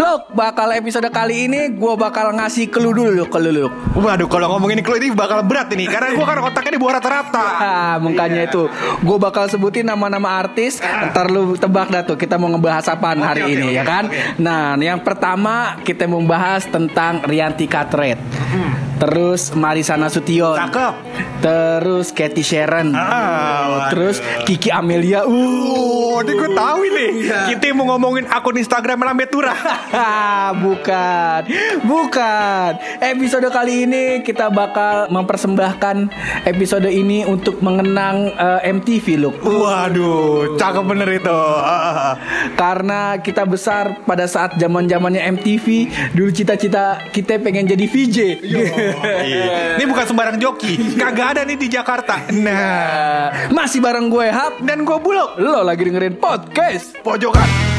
Luk, bakal episode kali ini gue bakal ngasih clue dulu ke lu Luk. Waduh, kalau ngomongin clue ini bakal berat ini karena gua kan otaknya di bawah rata-rata. Ah, mukanya itu gue bakal sebutin nama-nama artis Ntar lu tebak dah tuh kita mau ngebahas apaan hari oke, ini oke, ya kan oke. Nah yang pertama kita mau bahas tentang Rianti Katret Terus Marisa Nasution Cakep. Terus Cathy Sharon Ah. Terus Kiki Amelia Uh Oh, ini gue tahu ini. Kita mau ngomongin akun Instagram Lambe Tura. Bukan, bukan. Episode kali ini kita bakal mempersembahkan episode ini untuk mengenang eh, MTV look. Waduh, cakep bener itu. Karena kita besar pada saat zaman zamannya MTV, dulu cita-cita kita pengen jadi VJ. Iya. Ini bukan sembarang joki. Kagak ada nih di Jakarta. Nah, Eh, Masih bareng gue Hap dan gue bulog. Lo lagi dengerin podcast Pojokan.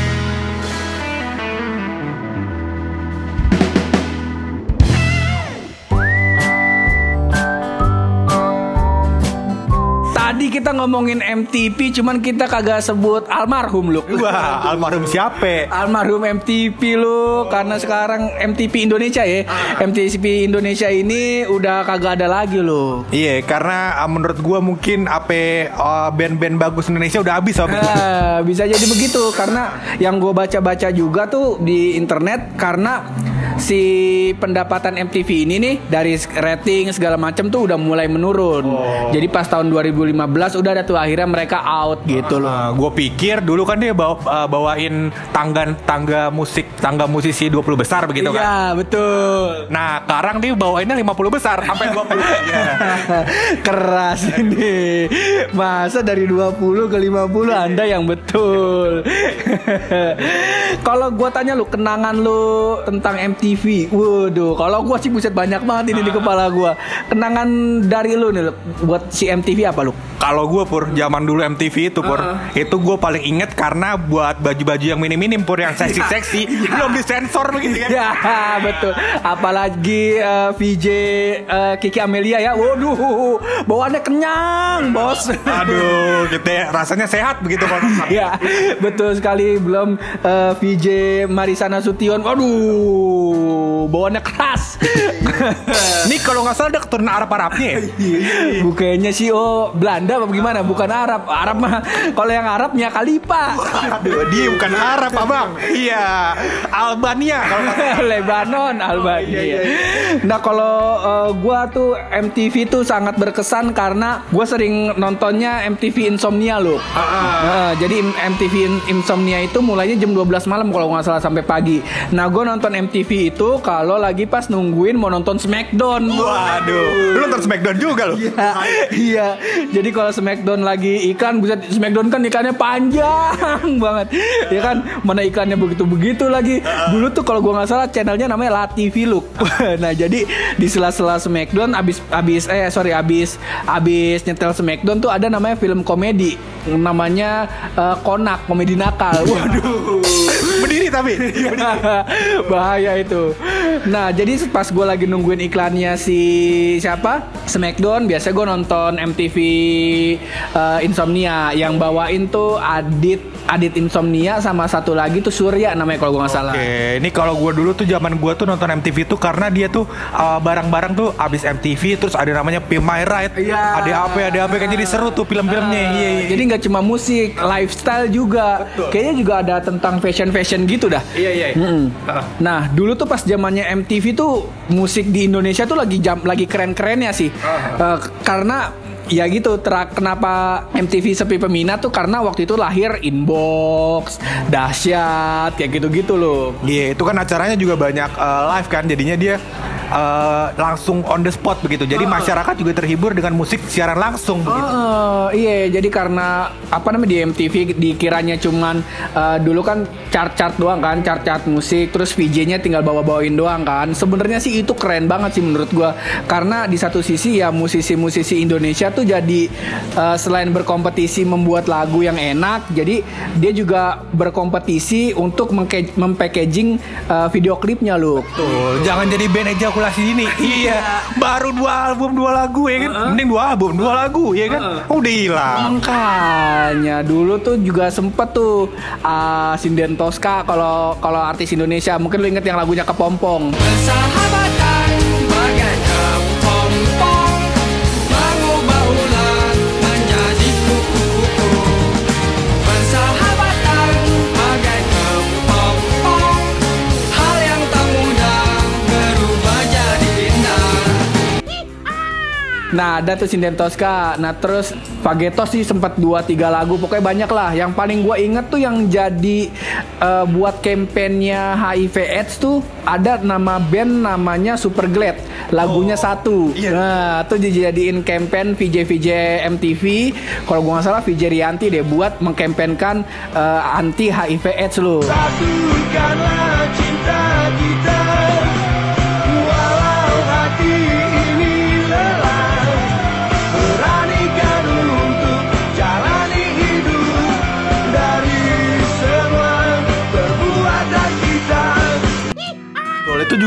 Kita ngomongin MTV Cuman kita kagak sebut almarhum look Wah, almarhum siapa? Almarhum MTV lu karena sekarang MTV Indonesia ya. MTV Indonesia ini udah kagak ada lagi lo. Iya, karena ah, menurut gua mungkin apa ah, band-band bagus Indonesia udah habis Sob. Nah, bisa jadi begitu karena yang gue baca-baca juga tuh di internet karena si pendapatan MTV ini nih dari rating segala macam tuh udah mulai menurun. Jadi pas tahun 2015 udah ada tuh akhirnya mereka out gitu loh. Nah, gue pikir dulu kan dia bawa, ah, bawain tangga tangga musik tangga musisi 20 besar begitu kan. Iya, betul. Nah, sekarang dia bawainnya 50 besar sampai 20. Iya. Keras ini. Masa dari 20 ke 50 Anda yang betul. kalau gua tanya lu kenangan lu tentang MTV. Waduh, kalau gua sih buset banyak banget ini di kepala gua. Kenangan dari lu nih buat si MTV apa lu? Kalau gue pur zaman dulu MTV itu pur itu gue paling inget karena buat baju-baju yang minim-minim pur yang seksi-seksi belum disensor begitu kan. Ya, betul. Apalagi eh, VJ eh, Kiki Amelia ya. Waduh, bawaannya kenyang, Bos. Aduh, gitu ya. Rasanya sehat begitu kalau ya betul sekali belum eh, VJ Marisa Nasution waduh bawaannya keras. Ini kalau nggak salah ada keturunan Arab-Arabnya ya? bukannya sih oh Belanda apa gimana? Bukan Arab. Arab mah kalau yang Arabnya Khalifa. Aduh, dia bukan Arab, Abang. Iya, Albania kalau nggak salah. Lebanon Albania. iya, nah kalau eh, gua tuh MTV tuh sangat berkesan karena gua sering nontonnya MTV Insomnia loh. Nah, jadi MTV In- Insomnia itu mulainya jam 12 malam kalau nggak salah sampai pagi. Nah, gue nonton MTV itu kalau lagi pas nungguin mau nonton Smackdown. Waduh, lu nonton Smackdown juga lu. Iya, iya. Jadi kalau Smackdown lagi iklan, bisa Smackdown kan ikannya panjang banget, ya kan? Mana iklannya begitu-begitu lagi. Dulu tuh kalau gua nggak salah channelnya namanya La TV Look. nah jadi di sela-sela Smackdown, abis abis eh sorry abis abis nyetel Smackdown tuh ada namanya film komedi, namanya eh, Konak komedi nakal. Waduh. Berdiri tapi. Bahaya itu. Nah, jadi pas gue lagi nungguin iklannya si siapa? Smackdown. Biasa gue nonton MTV eh, Insomnia yang bawain tuh Adit Adit Insomnia sama satu lagi tuh Surya namanya kalau gue nggak salah. Oke, ini kalau gua dulu tuh zaman gua tuh nonton MTV tuh karena dia tuh uh, barang-barang tuh abis MTV terus ada namanya Pimp My Ride, Iya. ada apa ada apa kan jadi seru tuh film-filmnya. Iya, iya. Jadi nggak cuma musik, lifestyle juga. Kayaknya juga ada tentang fashion-fashion gitu dah. iya iya. Mm-mm. Nah, dulu tuh pas zamannya MTV tuh musik di Indonesia tuh lagi jam lagi keren-kerennya sih. Eh, karena ya gitu terak kenapa MTV sepi peminat tuh karena waktu itu lahir inbox dahsyat kayak gitu-gitu loh Iya, itu kan acaranya juga banyak uh, live kan, jadinya dia uh, langsung on the spot begitu. Jadi masyarakat juga terhibur dengan musik siaran langsung begitu. Oh, iya jadi karena apa namanya di MTV dikiranya cuman eh, dulu kan chart-chart doang kan, chart-chart musik terus VJ-nya tinggal bawa-bawain doang kan. Sebenarnya sih itu keren banget sih menurut gua. Karena di satu sisi ya musisi-musisi Indonesia tuh jadi eh, selain berkompetisi membuat lagu yang enak, jadi dia juga berkompetisi untuk mempackaging eh, video klipnya loh. Tuh, jangan jadi band ejakulasi ini. iya. Baru dua album dua lagu ya kan. Mending dua album dua lagu ya kan. Udah hilang. Makanya dulu tuh juga sempet tuh uh, Sinden Tosca kalau kalau artis Indonesia mungkin lu inget yang lagunya kepompong. Persahabatan bagai Nah ada tuh Sinden Tosca. Nah terus Fagetos sih sempat 2-3 lagu pokoknya banyak lah. Yang paling gua inget tuh yang jadi uh, buat kampanyenya HIV AIDS tuh ada nama band namanya Super Glad. Lagunya satu. iya. Nah tuh dijadiin campaign VJ VJ MTV. Kalau gua nggak salah VJ Rianti deh buat mengkampanyekan uh, anti HIV AIDS lu. Satukanlah cinta kita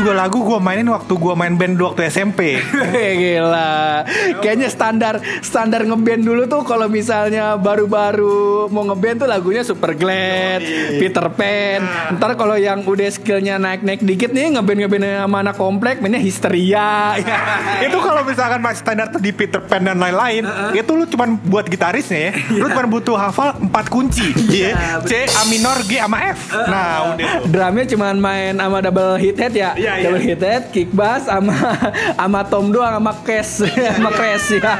juga lagu gua mainin waktu gua main band waktu SMP. Gila. Kayaknya standar standar ngeband dulu tuh kalau misalnya baru-baru mau ngeband tuh lagunya Super Glad, Peter Pan. Ntar kalau yang udah skillnya naik-naik dikit nih ngeband-ngeband sama anak komplek mainnya Histeria. itu kalau misalkan masih standar di Peter Pan dan lain-lain, itu lu cuman buat gitarisnya ya. Lu cuma butuh hafal empat kunci. Iya. C, A minor, G sama F. Nah, udah. Drumnya cuman main sama double hit head ya, Iya, iya. double hit head, kick bass sama sama tom doang sama cash sama crash ya.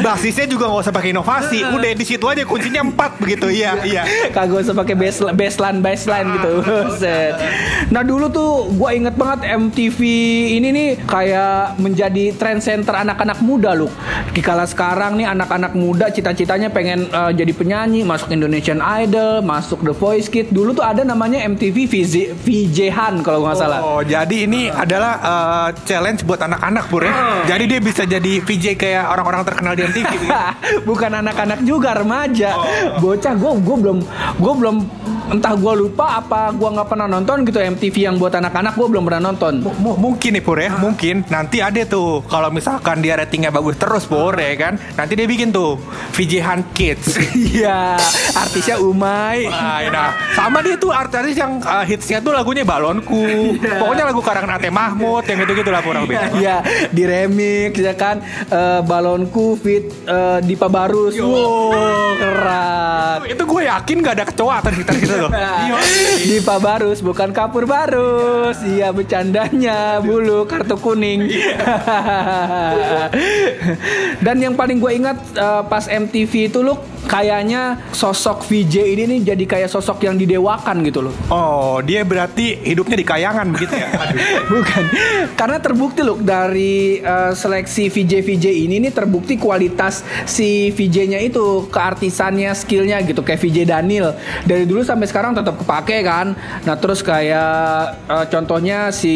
Basisnya juga nggak usah pakai inovasi. Udah di situ aja kuncinya empat begitu. Iya, iya. Kagak usah pakai bass baseline baseline gitu. Set. Nah dulu tuh gue inget banget MTV ini nih kayak menjadi trend center anak-anak muda loh. Di kala sekarang nih anak-anak muda cita-citanya pengen eh, jadi penyanyi, masuk Indonesian Idol, masuk The Voice Kids. Dulu tuh ada namanya MTV VJ, VJ Han kalau nggak salah. Oh, jadi ini adalah uh, challenge buat anak-anak pur ya. Jadi dia bisa jadi VJ kayak orang-orang terkenal di MTV. gitu. Bukan anak-anak juga remaja. Bocah gue gue belum gue belum entah gue lupa apa gue nggak pernah nonton gitu MTV yang buat anak-anak gue belum pernah nonton. M- mungkin nih Pur ya, mungkin nanti ada tuh kalau misalkan dia ratingnya bagus terus Pur ya kan, nanti dia bikin tuh VJ Han Kids. Iya, artisnya Umay. Nah, nah, sama dia tuh artis yang uh, hitsnya tuh lagunya Balonku. Pokoknya lagu karangan Ate Mahmud yang gitu-gitu lah kurang lebih. Iya, di remix ya kan Eh, balonku fit eh, Dipa Barus. Wow, keren. Itu gue yakin gak ada kecoa kita gitu loh. Dipa Barus bukan Kapur Barus. Iya bercandanya bulu kartu kuning. Dan yang paling gue ingat eh, pas MTV itu lu kayaknya sosok VJ ini nih jadi kayak sosok yang didewakan gitu loh. Oh, dia berarti hidupnya di kayangan begitu ya. Aduh. Bukan. Karena terbukti loh dari eh, seleksi VJ-VJ ini nih terbukti kualitas si VJ-nya itu keartisannya, skillnya gitu kayak VJ Daniel. Dari dulu sampai sekarang tetap kepake kan. Nah, terus kayak eh, contohnya si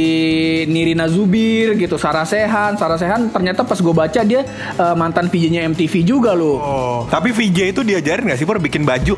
Nirina Zubir gitu, Sarah Sehan. Sarah Sehan ternyata pas gue baca dia eh, mantan VJ-nya MTV juga loh. Oh, tapi VJ itu diajarin gak sih Pur bikin baju?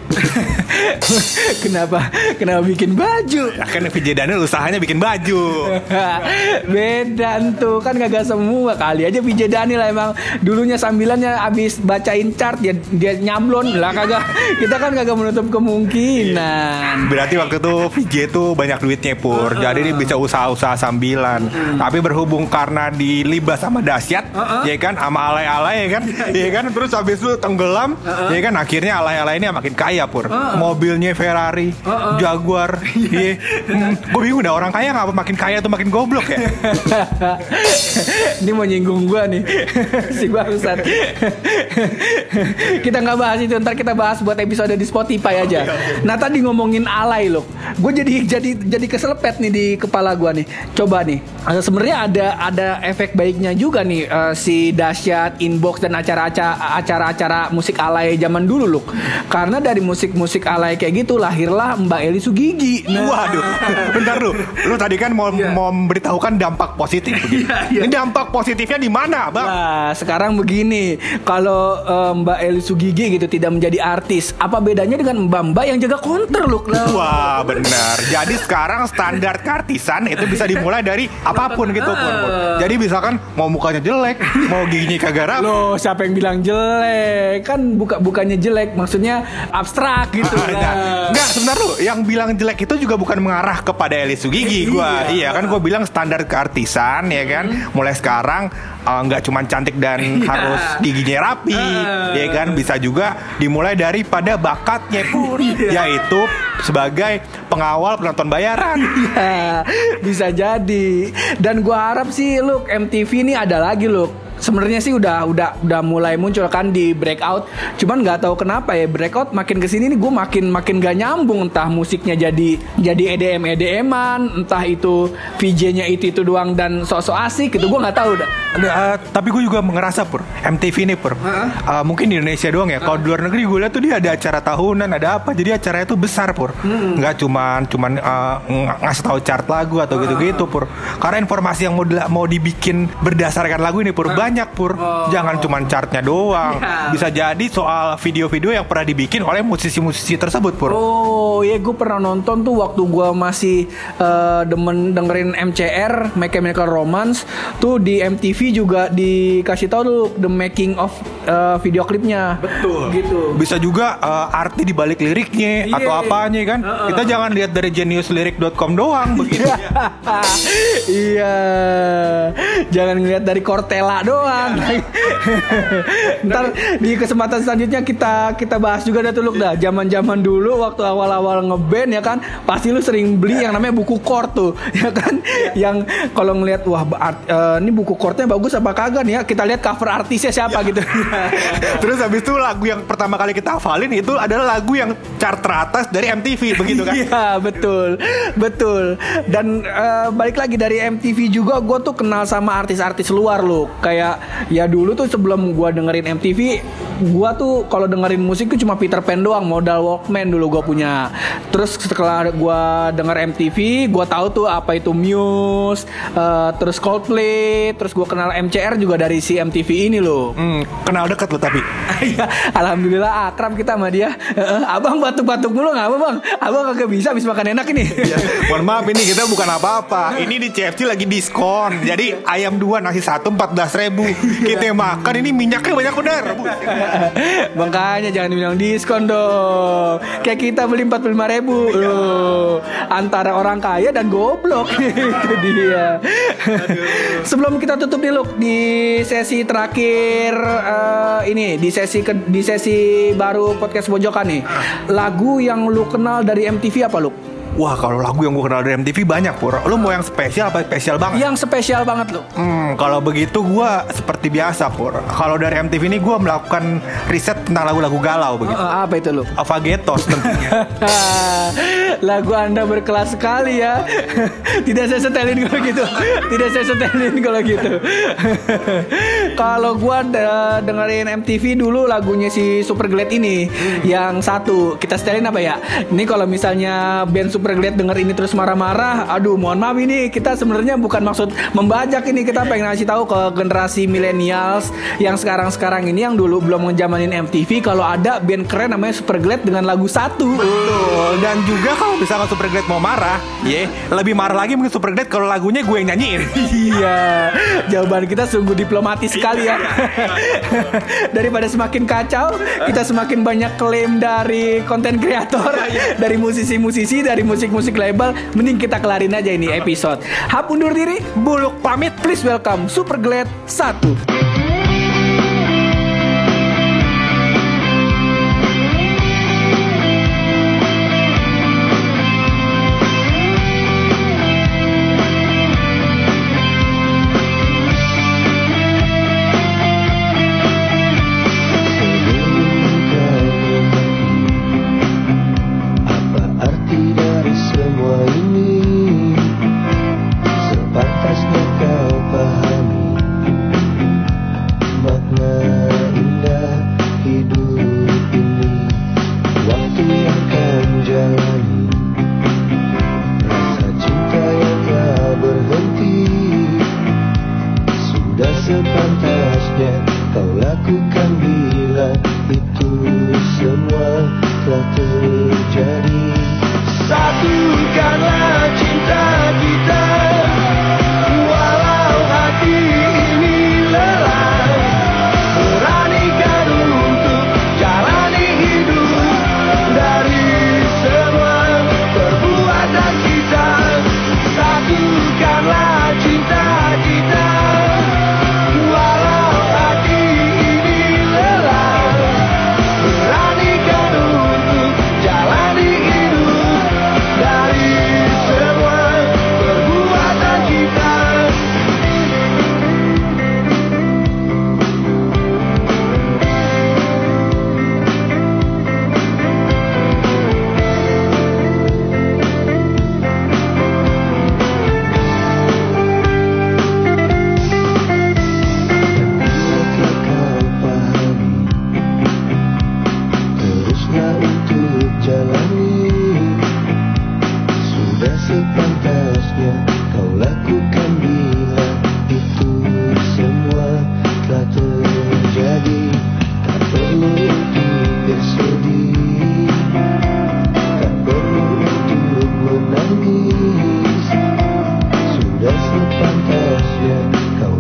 kenapa? Kenapa bikin baju? Ya kan VJ Daniel usahanya bikin baju. Beda tuh kan kagak semua kali aja VJ Daniel emang. Dulunya sambilannya abis bacain chart dia dia nyablon lah kagak. Kita kan kagak menutup kemungkinan. Berarti waktu itu VJ itu banyak duitnya Pur. Jadi dia bisa usaha-usaha sambilan. Tapi berhubung karena dilibas sama dahsyat Ya kan sama alay-alay ya kan? Ya kan? Terus habis itu tenggelam Ya kan? Akhirnya alay-alay ini makin kaya Pur. Mobilnya Ferrari Jaguar. Iya. Gue bingung dah orang kaya ngapa makin kaya tuh makin goblok ya? Ini mau nyinggung gua nih. Si bangsat. Kita nggak bahas itu ntar kita bahas buat episode di Spotify aja. Nah tadi ngomongin alay loh. Gue jadi jadi jadi keselepet nih di kepala gua nih. Coba nih eh, sebenarnya ada ada efek baiknya juga nih eh, si dahsyat inbox dan acara-acara acara-acara musik alay zaman dulu loh. Karena dari musik-musik alay kayak gitu lahirlah Mbak Eli Sugigi. Nah. Waduh Bentar lu. Lu tadi kan mau Iya. mau memberitahukan dampak positif begitu. Iya, iya. Ini dampak positifnya di mana, Bang? Nah, sekarang begini, kalau eh, Mbak Eli Sugigi gitu tidak menjadi artis, apa bedanya dengan Mbak-mbak yang jaga konter loh? Wah benar. Jadi sekarang standar kartisan itu bisa dimulai dari apa pun gitu pun. Pur. Jadi misalkan mau mukanya jelek, mau giginya kagak rapi. Loh, siapa yang bilang jelek? Kan buka bukannya jelek, maksudnya abstrak gitu. Ah, nah, lah. Enggak sebentar lu Yang bilang jelek itu juga bukan mengarah kepada Eli Sugigi gua. Iya kan gue bilang standar keartisan ya kan Mulai sekarang eh, nggak cuma cantik dan Iya. harus giginya rapi Ah. ya kan Bisa juga dimulai daripada bakatnya pun Iya. Yaitu sebagai pengawal penonton bayaran Iya, bisa jadi. Dan gua harap sih look MTV ini ada lagi look. Sebenarnya sih udah udah udah mulai muncul kan di breakout. Cuman nggak tahu kenapa ya breakout makin ke sini nih gue makin makin gak nyambung. Entah musiknya jadi jadi EDM EDMan, entah itu VJ-nya itu itu doang dan sok-sok asik gitu. Gue nggak tahu dah. Eh, tapi gue juga ngerasa pur MTV ini pur. Eh, mungkin di Indonesia doang ya. Kalau di luar negeri gue lihat tuh dia ada acara tahunan ada apa. Jadi acaranya tuh besar pur. Nggak cuman cuman ng- ngasih tahu chart lagu atau gitu-gitu pur. Karena informasi yang mau mau dibikin berdasarkan lagu ini pur banyak pur jangan cuman chartnya doang Ya. bisa jadi soal video-video yang pernah dibikin oleh musisi-musisi tersebut pur Oh iya gue pernah nonton tuh waktu gue masih eh, demen dengerin MCR My Chemical Romance tuh di MTV juga dikasih tahu tuh the making of eh, video klipnya. Betul. Gitu. bisa juga eh, arti di balik liriknya Iya, atau iya. apanya kan Heeh. kita jangan lihat dari geniuslyric.com doang begitu iya. Jangan ngeliat dari Cortella doang. Ntar di kesempatan selanjutnya kita kita bahas juga dah tuh Luk, dah. Zaman-zaman dulu waktu awal-awal ngeband ya kan, pasti lu sering beli yang namanya buku chord tuh, ya kan? Yang kalau ngelihat wah art- eh, ini buku chordnya bagus apa kagak nih ya? Kita lihat cover artisnya siapa gitu. Terus habis itu lagu yang pertama kali kita hafalin itu adalah lagu yang chart teratas dari MTV begitu kan? Iya betul betul dan eh, balik lagi dari MTV juga gue tuh kenal sama artis-artis luar loh kayak ya dulu tuh sebelum gue dengerin MTV gue tuh kalau dengerin musik tuh cuma Peter Pan doang modal Walkman dulu gue punya terus setelah gue denger MTV gue tahu tuh apa itu Muse eh, terus Coldplay terus gue kenal MCR juga dari si MTV ini loh Hmm, kenal deket lo tapi. Iya, alhamdulillah akrab kita sama dia. Abang batuk-batuk mulu nggak apa bang? Abang kagak bisa habis makan enak ini. Mohon maaf ini kita bukan apa-apa. Ini di CFC lagi diskon. Jadi ayam dua nasi satu empat belas ribu. Kita yang makan ini minyaknya banyak bener. Makanya jangan bilang diskon dong. Kayak kita beli 45 ribu Loh, Antara orang kaya dan goblok Itu dia Sebelum kita tutup nih Luk Di sesi terakhir eh, Ini Di sesi ke- di sesi baru podcast Bojokan nih Lagu yang lu kenal dari MTV apa Luk? Wah kalau lagu yang gue kenal dari MTV banyak pur. Lu mau yang spesial apa spesial banget? Yang spesial banget Luk Hmm, kalau begitu gue seperti biasa pur. Kalau dari MTV ini gue melakukan riset tentang lagu-lagu galau begitu. Eh, Apa itu Luk? Avagetos tentunya. Lagu Anda berkelas sekali ya. Tidak saya setelin kalau gitu. Tidak saya setelin kalau gitu. kalau gua de- dengerin MTV dulu lagunya si Superglad ini yang satu. Kita setelin apa ya? Ini kalau misalnya band Superglad denger ini terus marah-marah, aduh mohon maaf ini kita sebenarnya bukan maksud membajak ini kita pengen ngasih tahu ke generasi millennials yang sekarang-sekarang ini yang dulu belum ngejamanin MTV kalau ada band keren namanya Superglad dengan lagu satu. Betul. Dan juga kalau misalnya Superglad mau marah, ya lebih marah lagi mungkin Superglad kalau lagunya gue yang nyanyiin. Iya, jawaban kita sungguh diplomatis sekali ya. Daripada semakin kacau, kita semakin banyak klaim dari konten kreator, dari musisi-musisi, dari musik-musik label. Mending kita kelarin aja ini episode. Hap undur diri, buluk pamit. Please welcome Super Glad 1.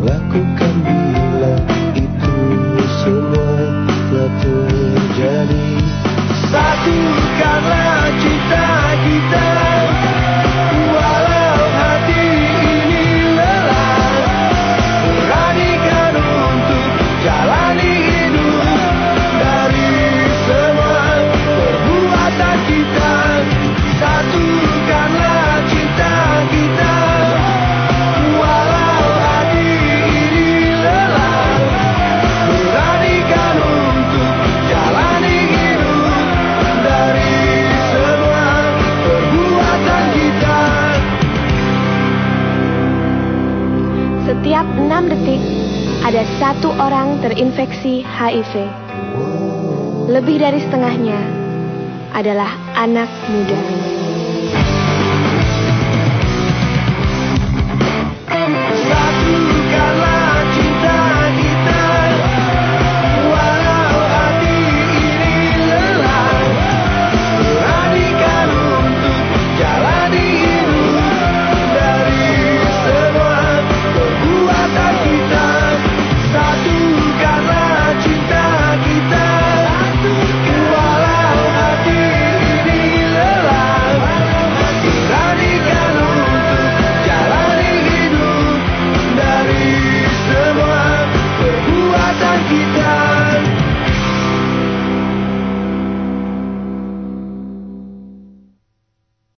lakukan bila itu semua telah terjadi. Satu satu orang terinfeksi HIV. Lebih dari setengahnya adalah anak muda.